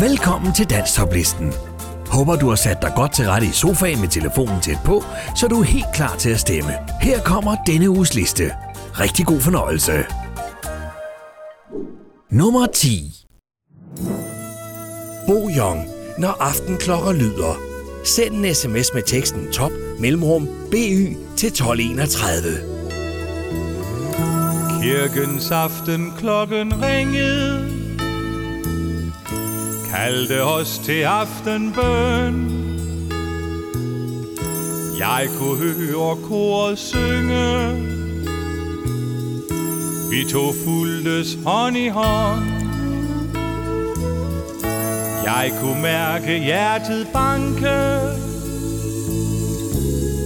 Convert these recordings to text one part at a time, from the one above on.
Velkommen til Danstoplisten. Håber du har sat dig godt til rette i sofaen med telefonen tæt på, så du er helt klar til at stemme. Her kommer denne uges liste. Rigtig god fornøjelse. Nummer 10 Bo Young, når aftenklokker lyder. Send en sms med teksten top mellemrum BY til 1231. Kirkens aften klokken ringede Kaldte os til aftenbøn. Jeg kunne høre koret synge. Vi to fuldtes hånd i hånd. Jeg kunne mærke hjertet banke.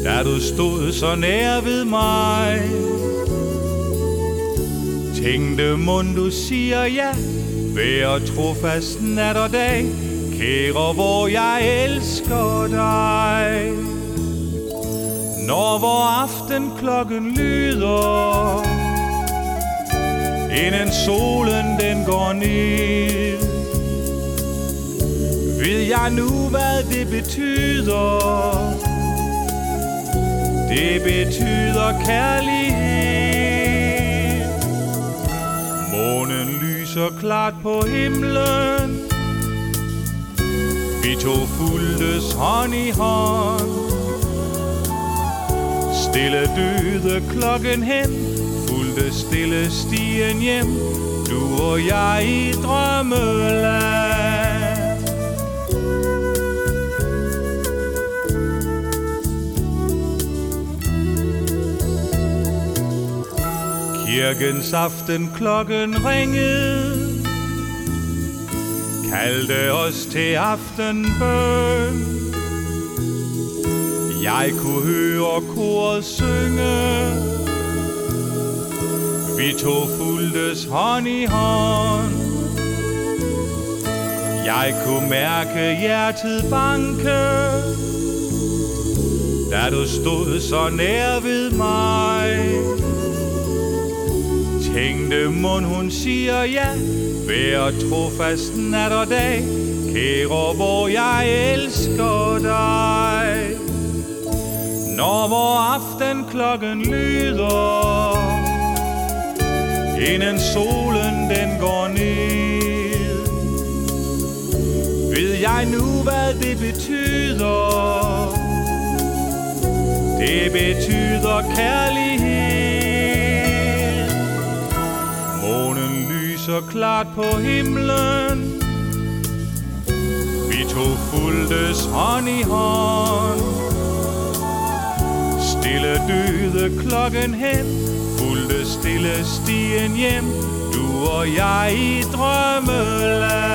Da du stod så nær ved mig Tænkte mund du siger ja. Vær trofast nat og dag Kære hvor jeg elsker dig. Når vor aften klokken lyder Inden solen den går ned Ved jeg nu hvad det betyder. Det betyder kærlighed. Så klart på himlen. Vi to fuldtes hånd i hånd. Stille døde klokken hen Fulgte stille stien hjem. Du og jeg i drømmeland. Kirkens aften klokken ringede. Kaldte os til aftenbøn. Jeg kunne høre koret synge. Vi to fuldtes hånd i hånd. Jeg kunne mærke hjertet banke. Da du stod så nær ved mig Tænkte mund hun siger ja? Vær trofast nat og dag Kære hvor jeg elsker dig. Når vor aften klokken lyder Inden solen den går ned Ved jeg nu hvad det betyder. Det betyder kærlighed. Månen lyser klart på himlen Vi to fuldtes hånd i hånd Stille døde klokken hen Fulgte stille stien hjem Du og jeg i drømmeland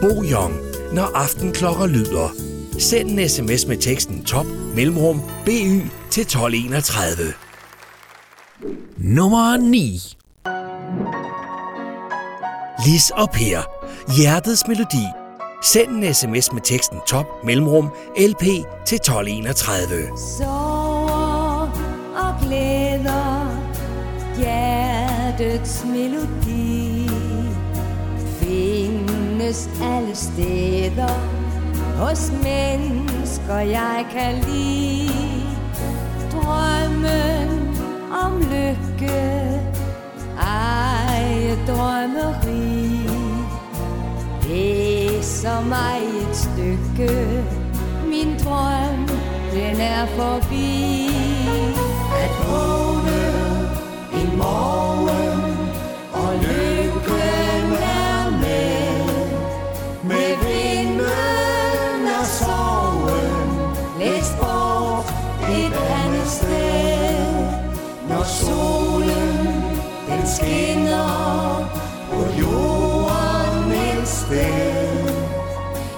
Bo Young, når aftenklokker lyder. Send en sms med teksten top mellemrum BY til 1231. Nummer 9 Lis og Per, hjertets melodi. Send en sms med teksten top mellemrum LP til 1231. Sover og glæder. Hjertets melodi. Findes alle steder. Hos mennesker jeg kan lide. Drømmen om lykke. Ej, drømmeri. Læser mig et stykke. Min drøm, den er forbi. At vågne i morgen Og lykke. Skinner På jorden et sted.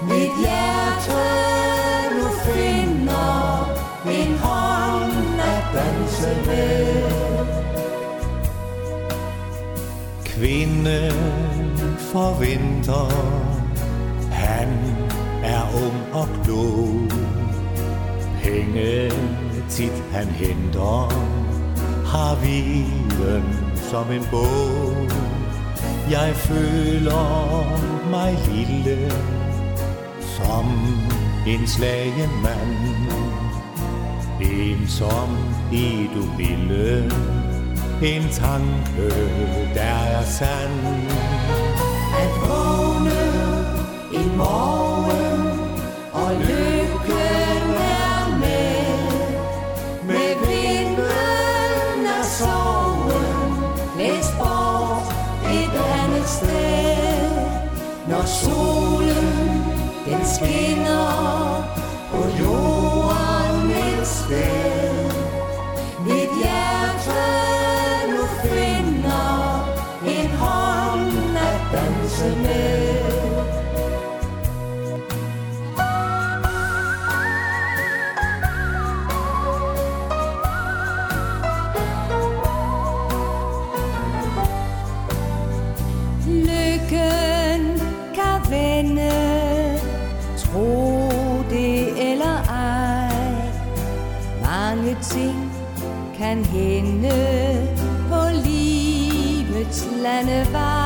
Mit hjerte nu finder En hånd at danse med. Kvinden forventer Han er ung og klog. Penge tit han henter Har viden som en bog. Jeg føler mig lille Som en slagen mand Ensom i du ville. En tanke, der er sand. At vågne en morgen Når solen den skinner På jorden mens sted Mange ting kan hende På livets landevej.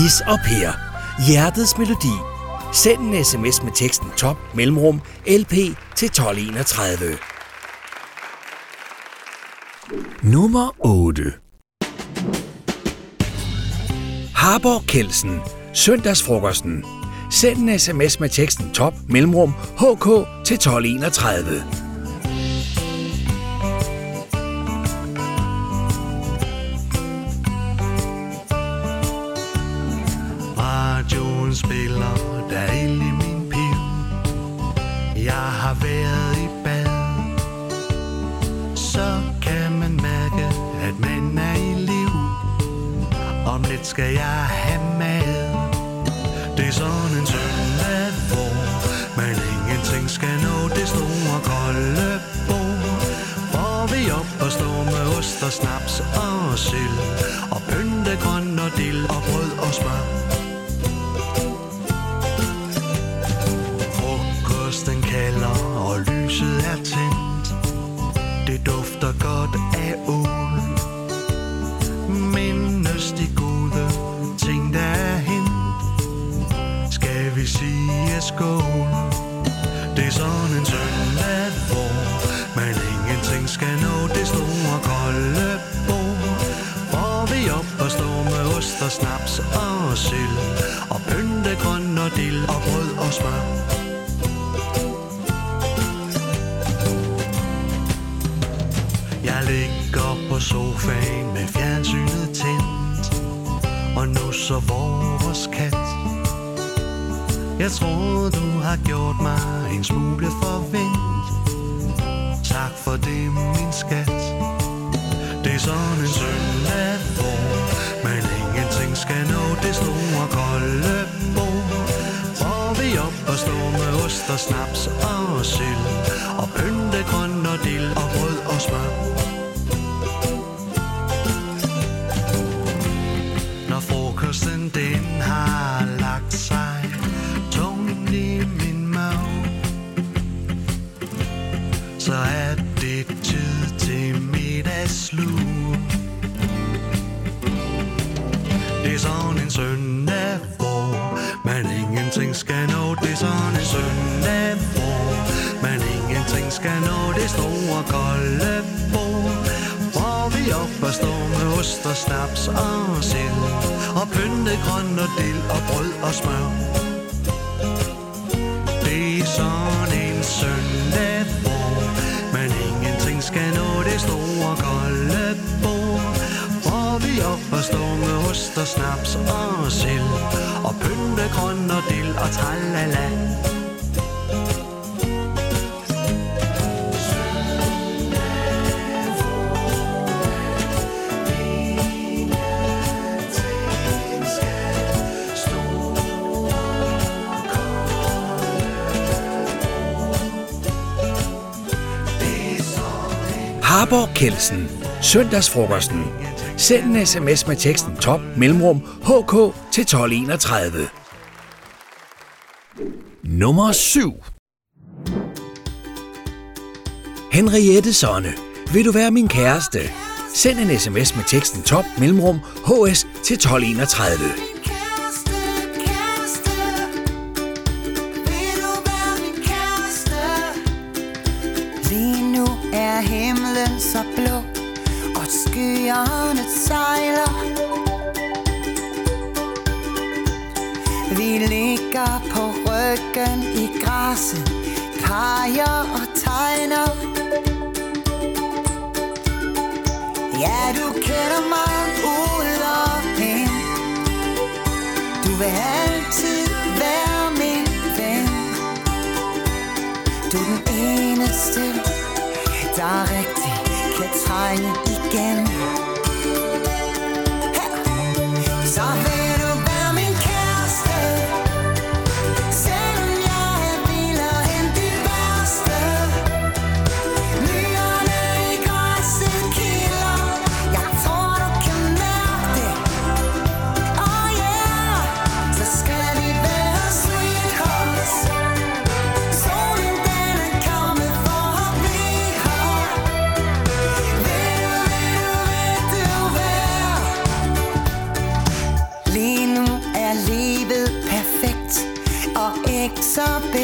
Lis og Per. Hjertets melodi. Send en sms med teksten top mellemrum LP til 1231. Nummer 8. Harbor Kelsen. Søndagsfrokosten. Send en sms med teksten top mellemrum HK til 1231. spiller spiller dejlig i min piv Jeg har været i bad. Så kan man mærke, at man er i liv. Om lidt skal jeg have mad. Det er sådan en søndag, hvor man ingenting skal nå Det store kolde bord. Hvor vi op og står med ost og snaps og sild. Og pyntegrøn og dild og brød og smør. Jeg ligger på sofaen med fjernsynet tændt Og nu så vores kat. Jeg tror du har gjort mig en smule forvent Harborg Kelsen. Søndagsfrokosten. Send en sms med teksten top mellemrum hk til 1231. Nummer 7 Henriette Sonne. Vil du være min kæreste? Send en sms med teksten top mellemrum hs til 1231. så blå Og skyerne sejler. Vi ligger på ryggen i græsset Peger og tegner. Ja, du kender mig ud og ind. Du vil altid være min ven. Du er den eneste, der er rigtig kan trænge igen.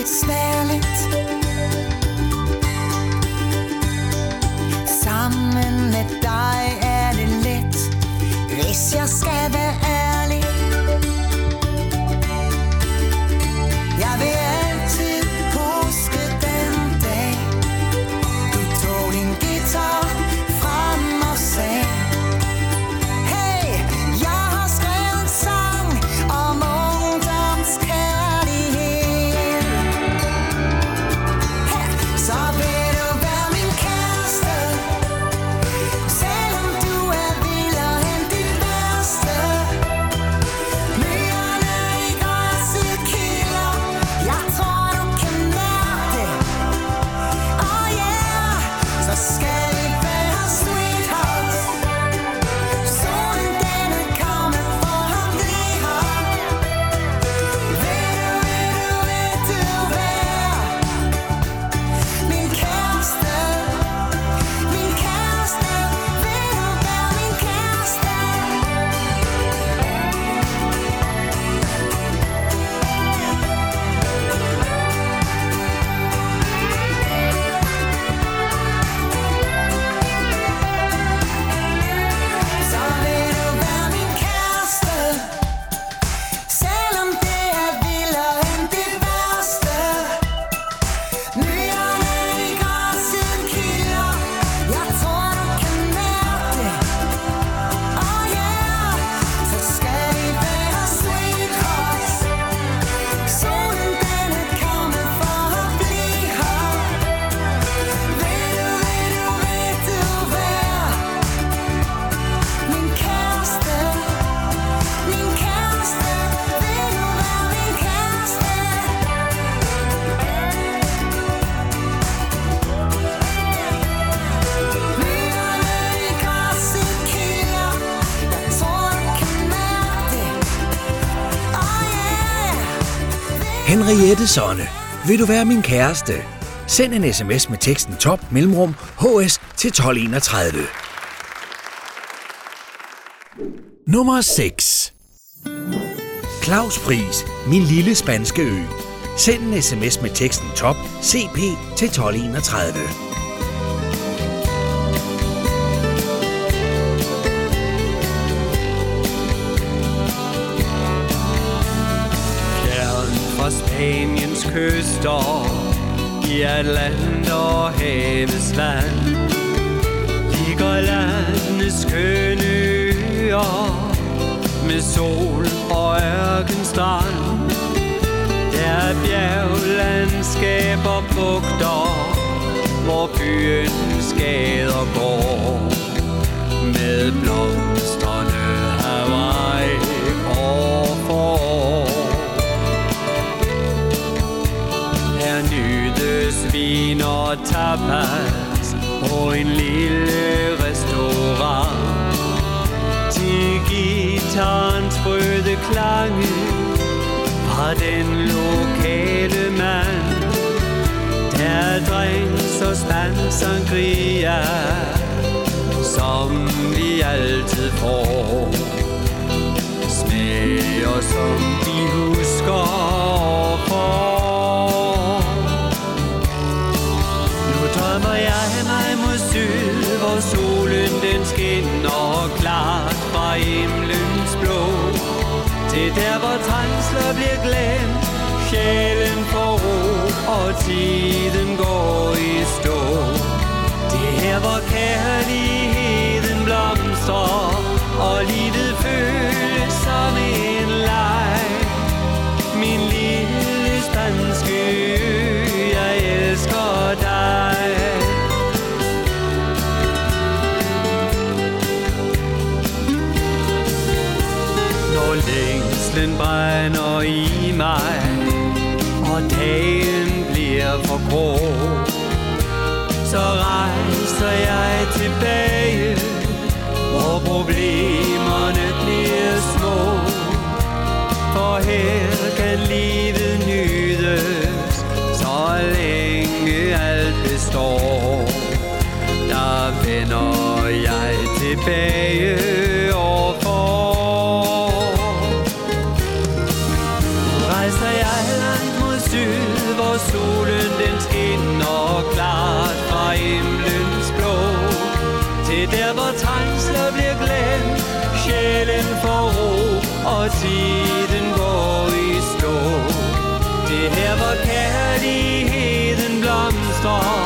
smelling. Mariette Sonne, vil du være min kæreste? Send en sms med teksten top mellemrum hs til 1231. Nummer 6 Claus Pris, Min lille spanske ø. Send en sms med teksten top cp til 1231. Spaniens kyster I Atlant og havets land. Ligger landets kønne øer Med sol og ørkenstrand. Der er bjerglandskaber bugter Hvor byens gader går Med blod. Tapas På en lille restaurant. Til gitarens brøde klange Fra den lokale mand. Der drinks og spand sangria Som vi altid får. Smager som vi solen den skinner klart fra himlens blå. Til der, hvor trængsler bliver glemt, sjælen får ro, og tiden går i stå. Det er her, hvor kærligheden blomstrer, og livet længslen brænder i mig, og dagen bliver for grå, så rejser jeg tilbage, hvor problemerne bliver små. For her kan livet nydes, så længe alt består. Der vender jeg tilbage tiden går i stå. Det er her, hvor kærligheden blomstrer,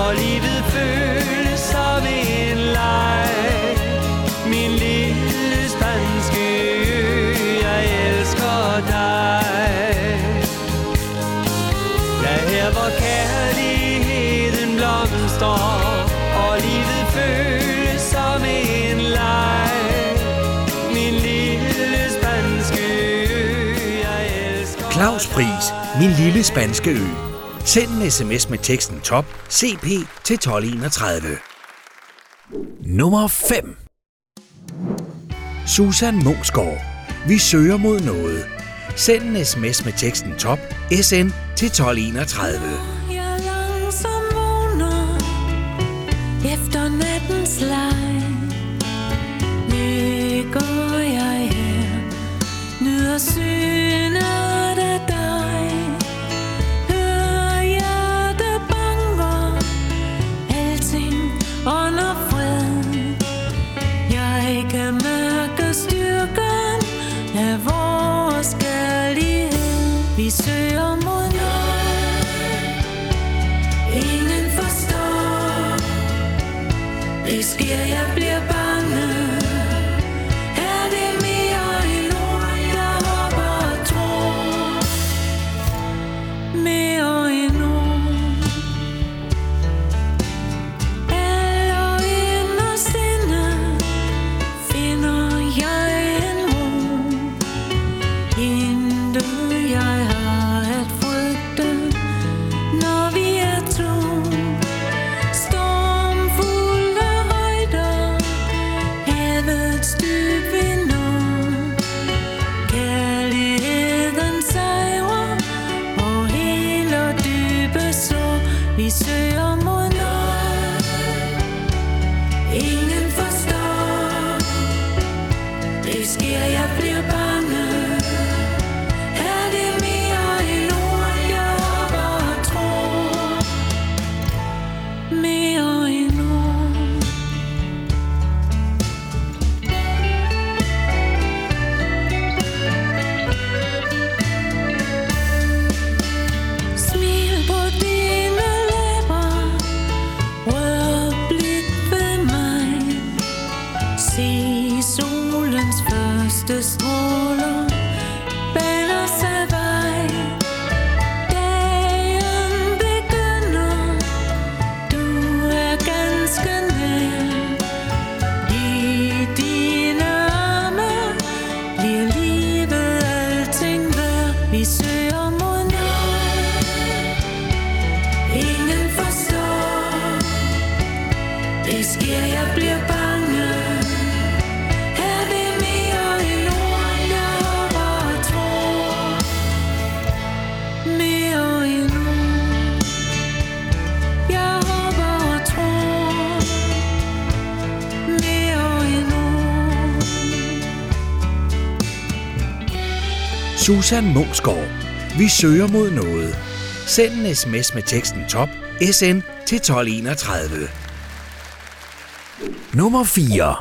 og livet føles som en leg. Min lille spanske ø, jeg elsker dig. Ja, her hvor kærligheden blomstrer, Claus Pris, min lille spanske ø. Send en sms med teksten top CP til 1231. Nummer 5 Susan Mosgaard. Vi søger mod noget. Send en sms med teksten top SN til 1231. Susan Mungsgaard. Vi søger mod noget. Send en sms med teksten top SN til 1231. Nummer 4.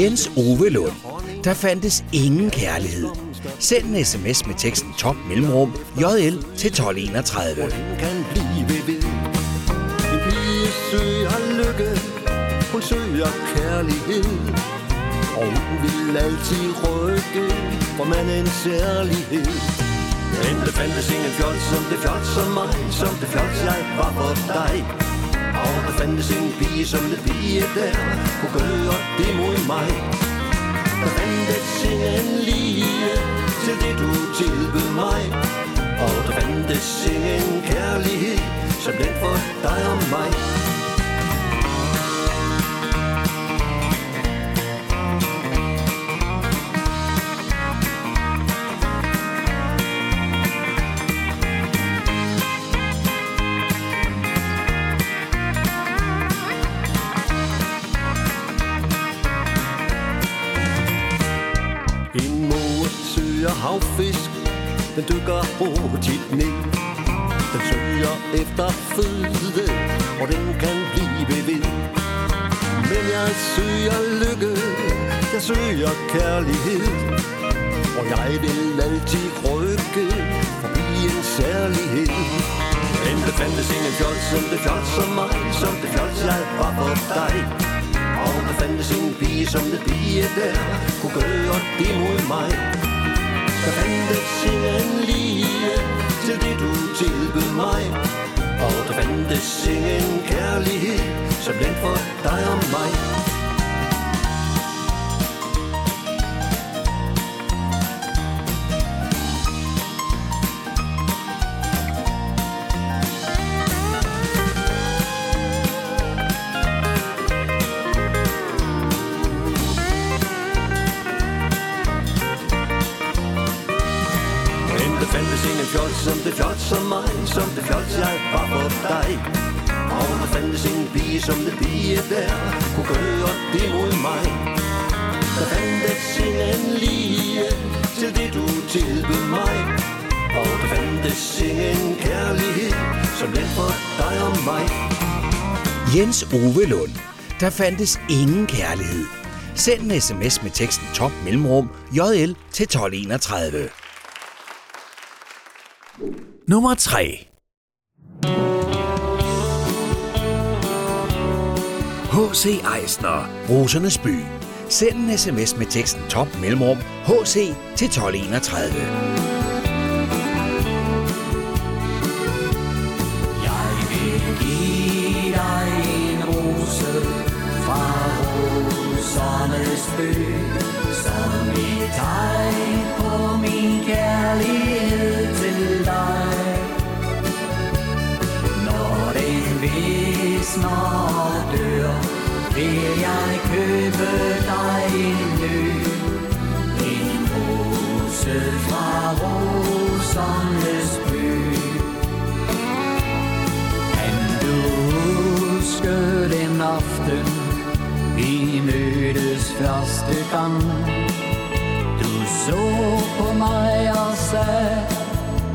Jens Ove Lund. Der fandtes ingen kærlighed. Send en sms med teksten top mellemrum JL til 1231. kan blive Hun søger kærlighed Og hun vil altid rykke For mandens særlighed. Men det fandtes ingen fjol som det fjol som mig Som det fjol jeg var for dig. Og der fandtes ingen pige som det pige der Kunne gøre det mod mig. Der fandtes ingen lige Til det du tilbød mig. Og der fandtes ingen kærlighed Som den for dig og mig. Den dykker hurtigt ned Den søger efter føde Og den kan blive ved. Men jeg søger lykke Jeg søger kærlighed. Og jeg vil altid rykke Forbi en særlighed. Men det fandtes ingen fjols som det fjols som mig Som det fjols jeg var for dig. Og der fandtes en pige som det pige der Kunne gøre det mod mig. Der fandtes ingen lige Til det du tilbød mig. Og der fandtes ingen kærlighed Som den for dig og mig. Som det lige der Kunne gøre det mod mig Der fandtes ingen lige Til det du tilbød mig Og der fandtes ingen kærlighed Som den for dig og mig Jens Ove Lund. Der fandtes ingen kærlighed. Send en sms med teksten top mellemrum JL til 1231. Nummer 3. H.C. Eisner, Rosernes by. Send en sms med teksten top mellemrum HC til 1231. Jeg vil give dig en rose fra rosernes by, som et tegn på min kærlighed til dig. Når den visner og vil jeg købe dig en ny. En rose fra rosernes by. Kan du huske den aften, vi mødtes første gang? Du så på mig og sagde,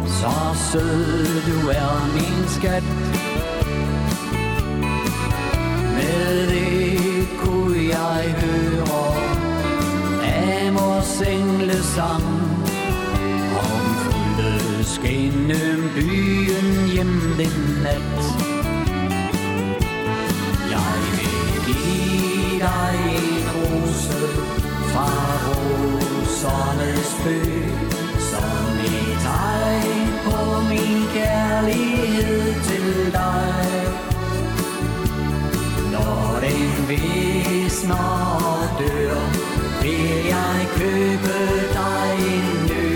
så sød du er min skat. Jeg hører Amors englesang Om fulgtes gennem byen hjem den nat Jeg vil give dig en rose fra rosernes bø som et tegn på min kærlighed til dig. Visner og dør, vil jeg købe dig en ny.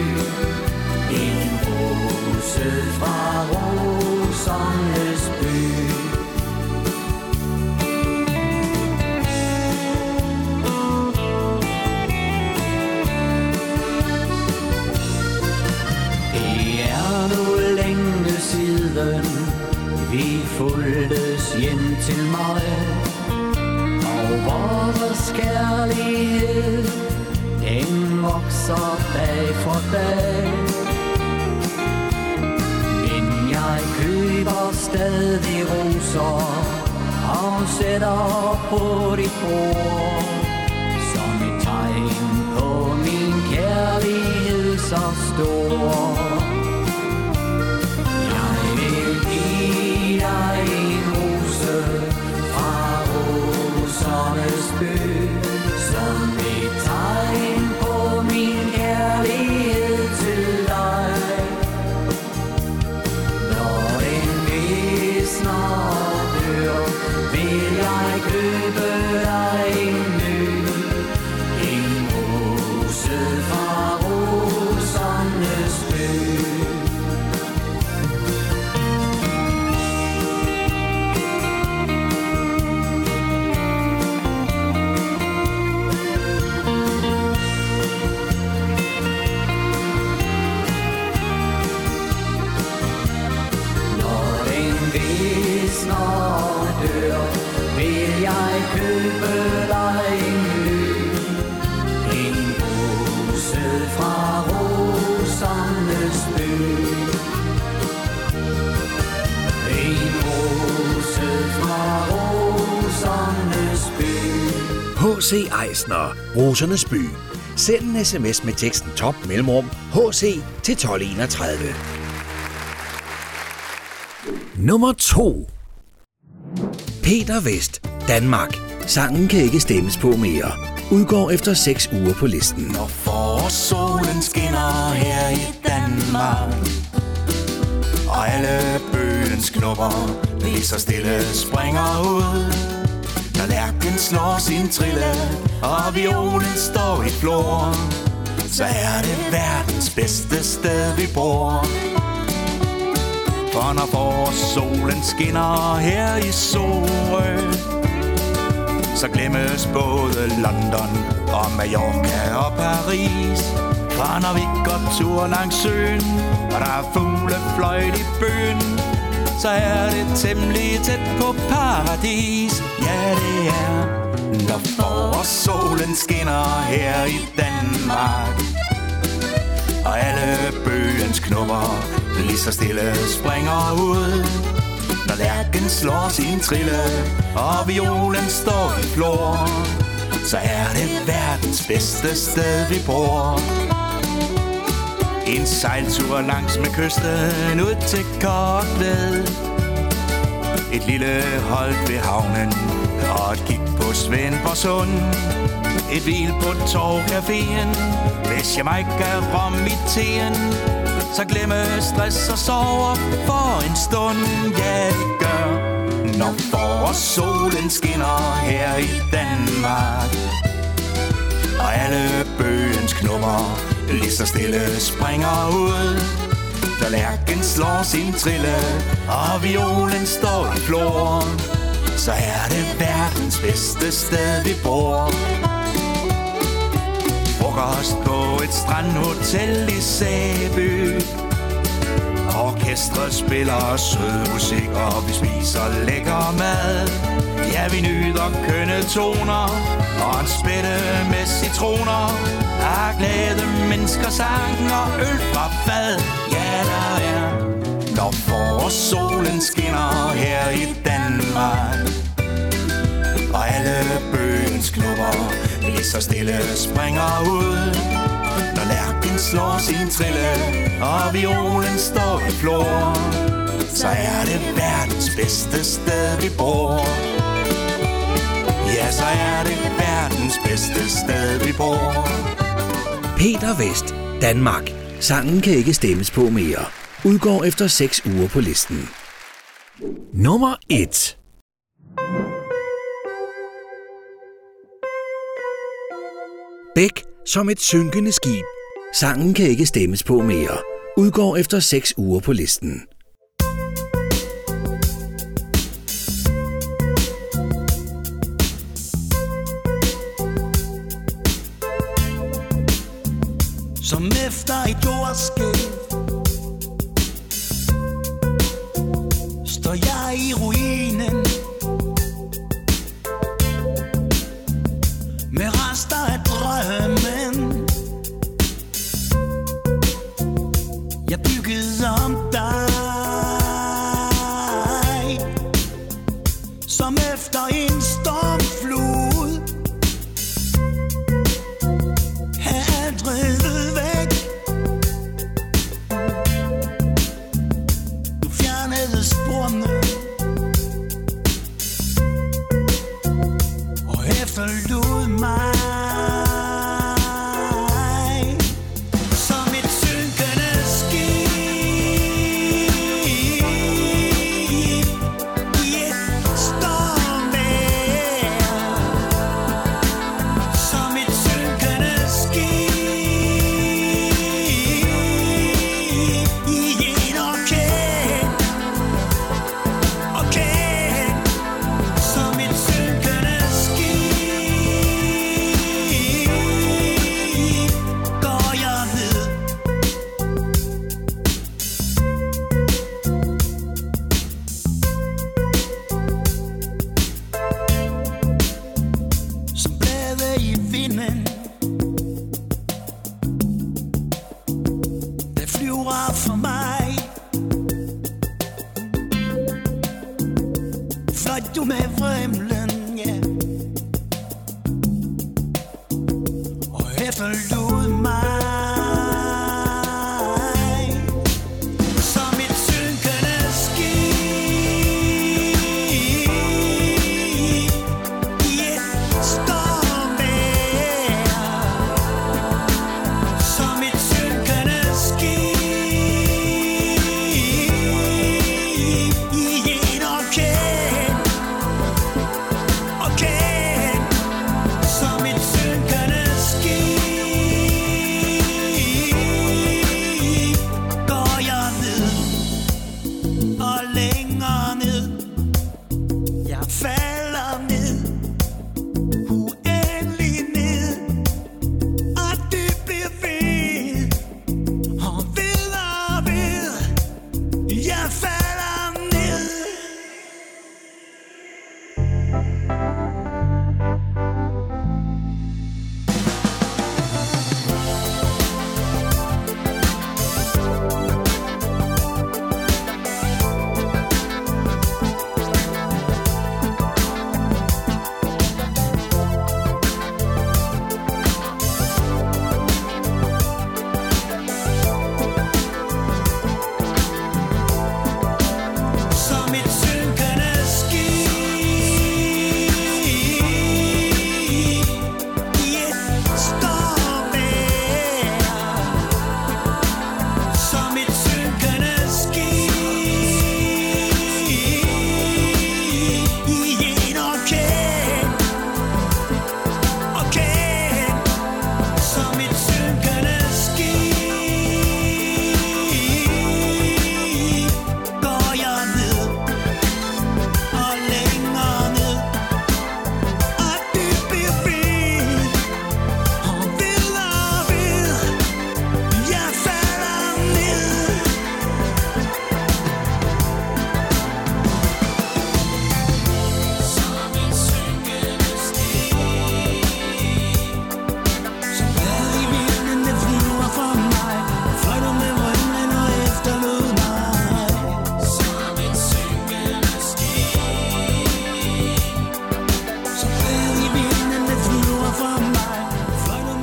En rose fra rosernes by. Siden vi fuldtes hjem til mig dag. Dag Men jeg køber stadig roser og sætter på dit bord. Som et tegn på min kærlighed så stor. H.C. Eisner, Rosernes By. Send en sms med teksten top mellemrum HC til 1231. Nummer 2 Peter Vest, Danmark. Sangen kan ikke stemmes på mere. Udgår efter 6 uger på listen. Når forårssolen skinner her i Danmark Og alle bøgens knopper lige så stille springer ud når slår sin trille og violen står i flor. Så er det verdens bedste sted vi bor. For når forårssolen skinner her i Sorø så glemmes både London og Mallorca og Paris. For når vi går tur langs søen, og der er fuglefløjt i byen, så er det temmelig tæt på paradis, ja det er Når forårssolen skinner her i Danmark. Og alle bøgens knopper lige så stille springer ud. Når lærken slår sin trille, og violen står i flor, så er det verdens bedste sted, vi bor. En sejltur langs med kysten ud til Kortved. Et lille hold ved havnen, og et kig på Svendborg Sund. Et hvil på Torvcaféen, hvis jeg mig kan rom i teen. Så glemme stress og sover for en stund, ja det gør Når forårssolen skinner her i Danmark Og alle bøgens knummer lige så stille springer ud Da lærken slår sin trille, og violen står i flor Så er det verdens bedste sted vi bor Frokost på et strandhotel i Sæby Orkestret spiller sød musik, og vi spiser lækker mad. Ja, vi nyder kønne toner, og en spætte med citroner. Der er glade mennesker, sang og øl fra fad. Ja, der er. Når forårssolen skinner her i Danmark Og alle bøgens knopper lige så stille springer ud. Når lærken slår sin trille Og violen står i flor Så er det verdens bedste sted, vi bor. Ja, så er det verdens bedste sted, vi bor. Peter Vest, Danmark. Sangen kan ikke stemmes på mere. Udgår efter 6 uger på listen. Nummer 1 Bæk som et synkende skib. Sangen kan ikke stemmes på mere. Udgår efter 6 uger på listen. som efter et jordskæld står jeg i ruin.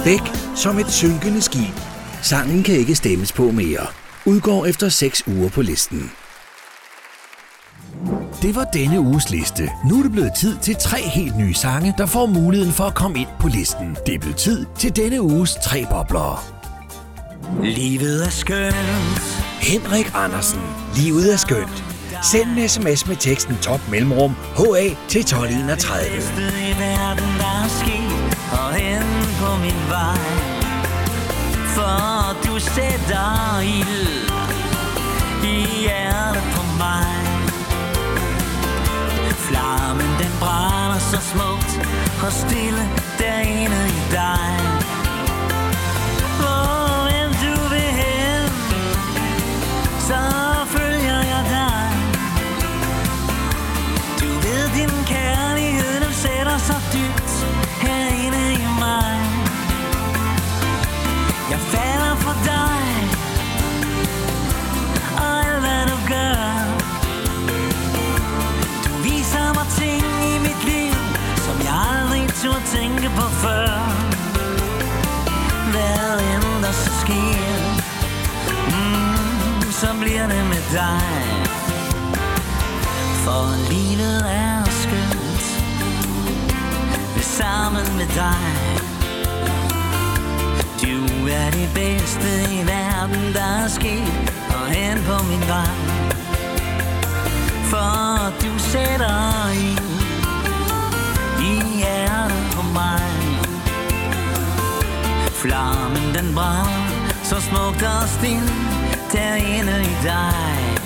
Bæk som et synkende skib. Sangen kan ikke stemmes på mere. Udgår efter 6 uger på listen. Det var denne uges liste. Nu er det blevet tid til tre helt nye sange, der får muligheden for at komme ind på listen. Det er blevet tid til denne uges tre bobler. Livet er skønt. Henrik Andersen. Livet er skønt. Send en sms med teksten top mellemrum HA til 1231. Det bedste i verden, der er min vej. For du sætter ild I hjertet på mig. Flammen den brænder så smukt Og stille derinde i dig. Hvor end du vil hen Så følger jeg dig. Du ved, din kærlighed, den sætter sig dybt tænke på før. Hvad end der så sker, mm, så bliver det med dig. For livet er skønt. Sammen med dig. Du er det bedste i verden, der er sket. Og hen på min vej. For du sætter I hjertet mig. Flammen den brænder Så smukt og stille Derinde i dig.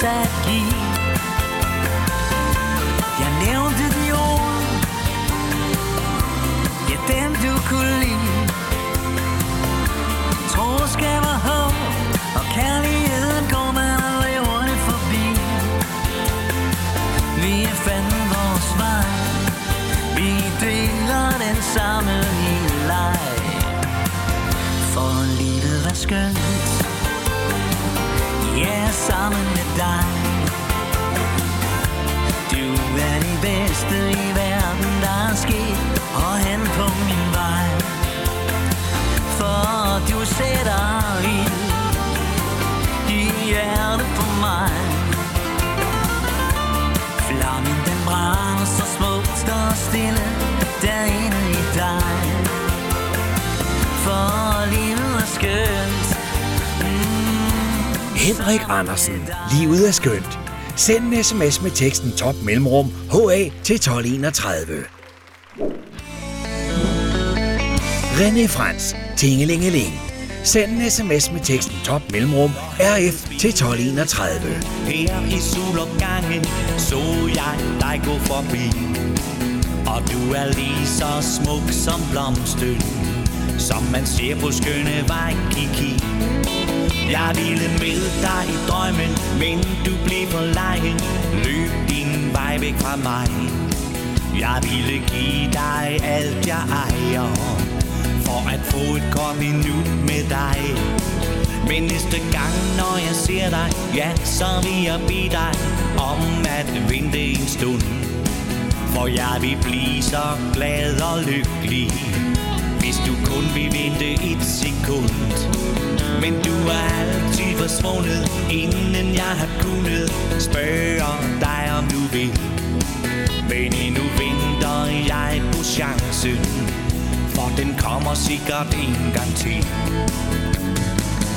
For os Jeg nævnte de ord. Ja, dem du kunne lide. Troskab og håb Og kærligheden går man aldrig hurtigt forbi. Vi er fandme vores vej. Vi deler den samme lille leg. For livet er skønt sammen med dig. Du er det bedste i verden, der er sket Og hen på min vej. For du sætter ild I hjertet på mig. Flammen den brænder så smukt og stille derinde i dig. For livet er skønt. Henrik Andersen. Livet er skønt. Send en sms med teksten top mellemrum HA til 1231. René Frans. Tingelingeling. Send en sms med teksten top mellemrum RF til 1231. Her i solopgangen så jeg dig gå forbi Og du er lige så smuk som blomsten Som man ser på skønne Waikiki jeg ville med dig i drømmen Men du blev for lejen. Løb din vej væk fra mig Jeg ville give dig alt jeg ejer For at få et godt minut med dig men næste gang, når jeg ser dig, ja, så vil jeg bede dig om at vente en stund. For jeg vil blive så glad og lykkelig, du kun vil vente et sekund. Men du er altid forsvundet, inden jeg har kunnet spørge dig, om du vil. Men endnu venter jeg på chancen, for den kommer sikkert en gang til.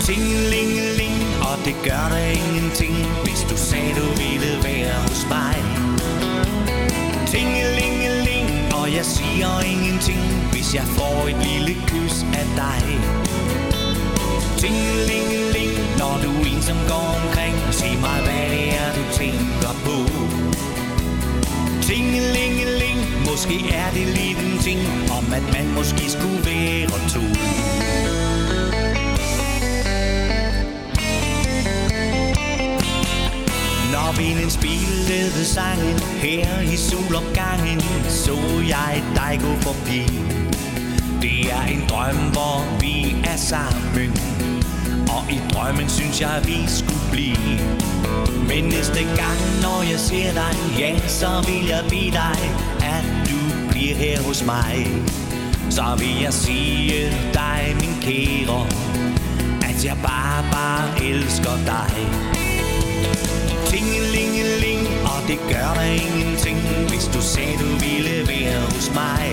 Tingelingeling, og det gør der ingenting, hvis du sagde, du ville være hos mig. Tingelingeling, og jeg siger ingenting, hvis jeg får et lille kys af dig. Tingelingeling, når du ensom går omkring, sig mig, hvad det er, du tænker på. Tingelingeling, måske er det lige den ting, om at man måske skulle være to. Når vinden spillede sangen. Her i solopgangen Så jeg dig gå forbi. Det er en drøm, hvor vi er sammen. Og i drømmen synes jeg, vi skulle blive. Men næste gang, når jeg ser dig Ja, så vil jeg bede dig At du bliver her hos mig. Så vil jeg sige dig, min kære At jeg bare, bare elsker dig. Tingelingeling, og det gør der ingenting Hvis du sagde du ville være hos mig.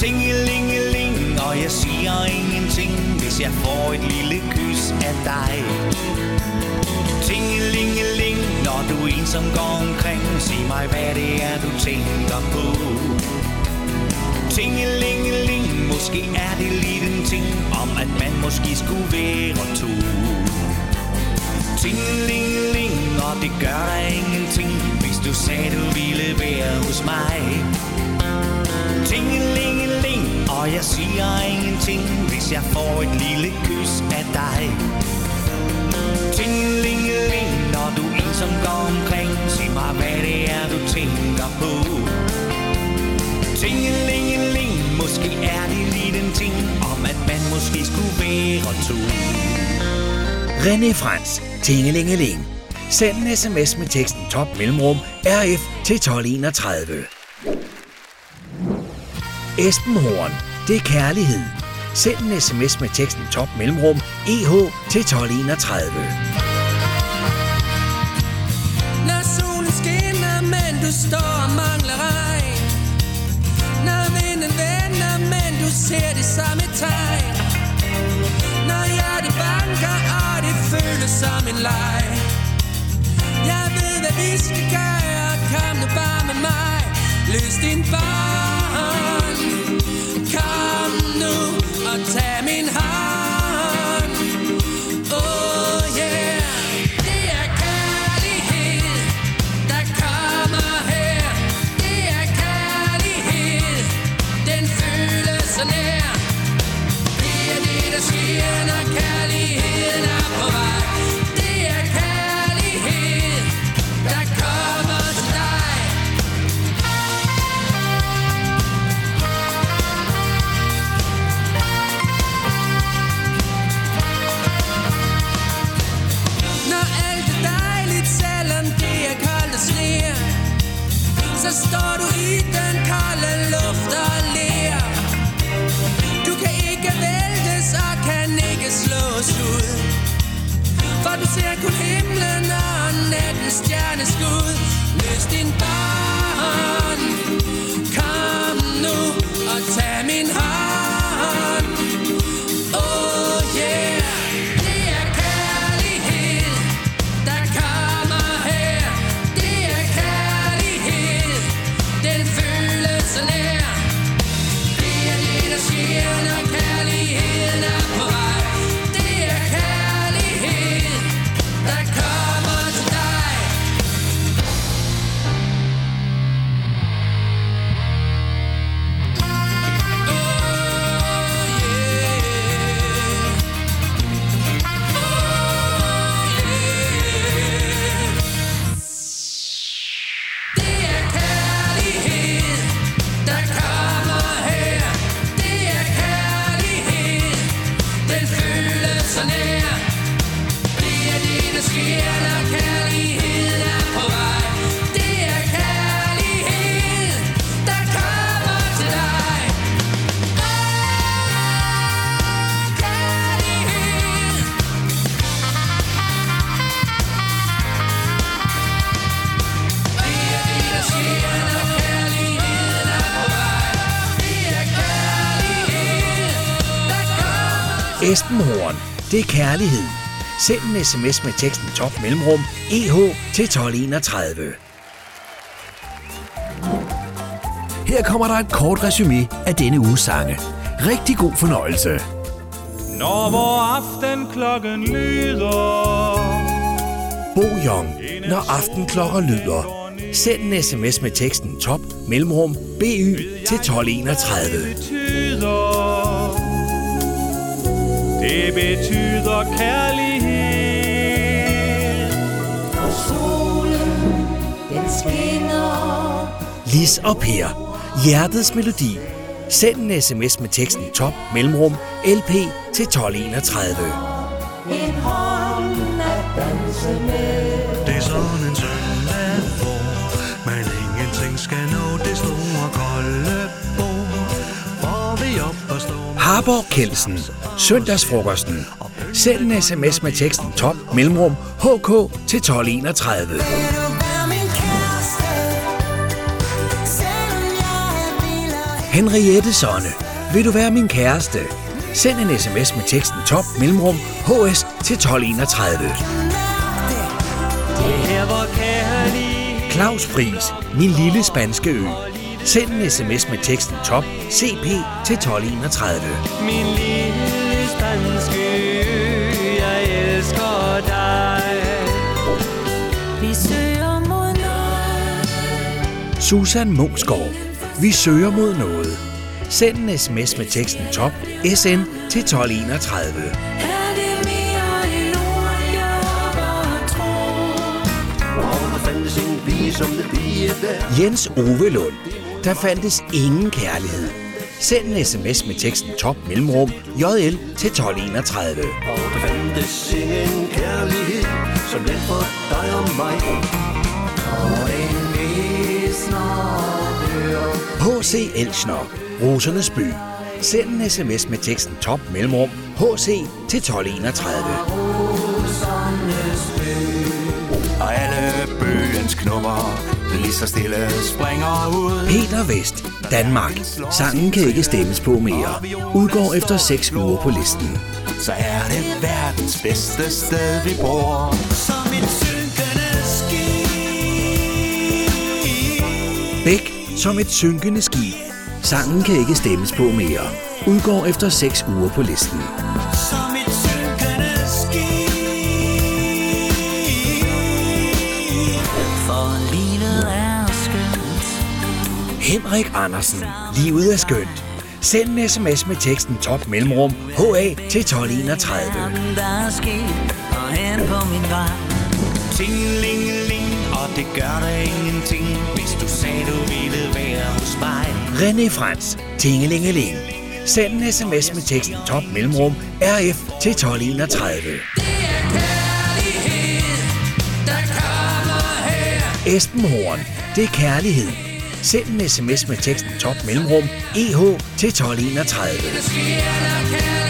Tingelingeling, og jeg siger ingenting Hvis jeg får et lille kys af dig. Tingelingeling, når du ensom går omkring Sig mig, hvad det er, du tænker på. Tingelingeling, måske er det lige den ting Om at man måske skulle være to. Tingelingeling, og det gør dig ingenting Hvis du sagde du ville være hos mig. Tingelingeling, og jeg siger ingenting Hvis jeg får et lille kys af dig. Tingelingeling, når du ensom går omkring Sig mig, hvad det er, du tænker på. Tingelingeling, måske er det lige den ting Om at man måske skulle være to René Frans, Tingelingeling. Send en sms med teksten top mellemrum RF til 1231. Esben Horn, det er kærlighed. Send en sms med teksten top mellemrum EH til 1231. Når solen skinner, men du står og mangler regn Når vinden vender, men du ser det samme tegn Når hjertet banker, og det føles som en leg. Jeg ved, hvad vi skal gøre, kom nu bare med mig. Løs din barn. Kom nu og tag det er kærlighed. Send en sms med teksten top mellemrum EH til 1231. Her kommer der et kort resume af denne uges sange. Rigtig god fornøjelse. Når vor aftenklokken lyder Bo Jong, når aftenklokker lyder. Send en sms med teksten top mellemrum BY til 1231. Det betyder kærlighed Solen skinner. Lis og Per. Hjertets melodi. Send en sms med teksten top mellemrum LP til 1231. En hånd at danse med. Det er sådan en søndag, hvor man ingenting skal nå det store kolde bord. Hvor vi op og stå Harborg Kelsen. Søndagsfrokosten. Send en sms med teksten top mellemrum HK til 1231. Henriette Sonne. Vil du være min kæreste? Send en sms med teksten top mellemrum HS til 1231. Claus Friis, min lille spanske ø. Send en sms med teksten top CP til 1231. Min lille Susan Mungsgaard. Vi søger mod noget. Send en sms med teksten top SN til 1231. Er det mere end ord, jeg håber og tror? Og der fandtes en pige som det pige der. Jens Ove Lund. Der fandtes ingen kærlighed. Send en sms med teksten top mellemrum JL til 1231. Og der fandtes ingen kærlighed som den for dig og mig. H.C. Elschner. Rosernes by. Send en sms med teksten top mellemrum HC til 1231. Og alle bøgens knupper lige så stille springer ud. Peter Vest. Danmark. Sangen kan ikke stemmes på mere. Udgår efter 6 uger på listen. Så er det verdens bedste sted, vi bor. som et Bæk som et synkende skib. Sangen kan ikke stemmes på mere. Udgår efter 6 uger på listen. Som et synkende skib. For livet er skønt. Henrik Andersen. Livet er skønt. Send en sms med teksten top mellemrum HA til 1231. Verden, der er sket, og hen på min vej. Tingelingeling, og det gør der ingenting, hvis du sagde, du ville være hos mig. René Frans. Tingelingeling. Send en sms med teksten top mellemrum RF til 1231. Det er kærlighed, kommer her. Esben Horn. Det er kærlighed. Send en sms med teksten top mellemrum EH til 1231.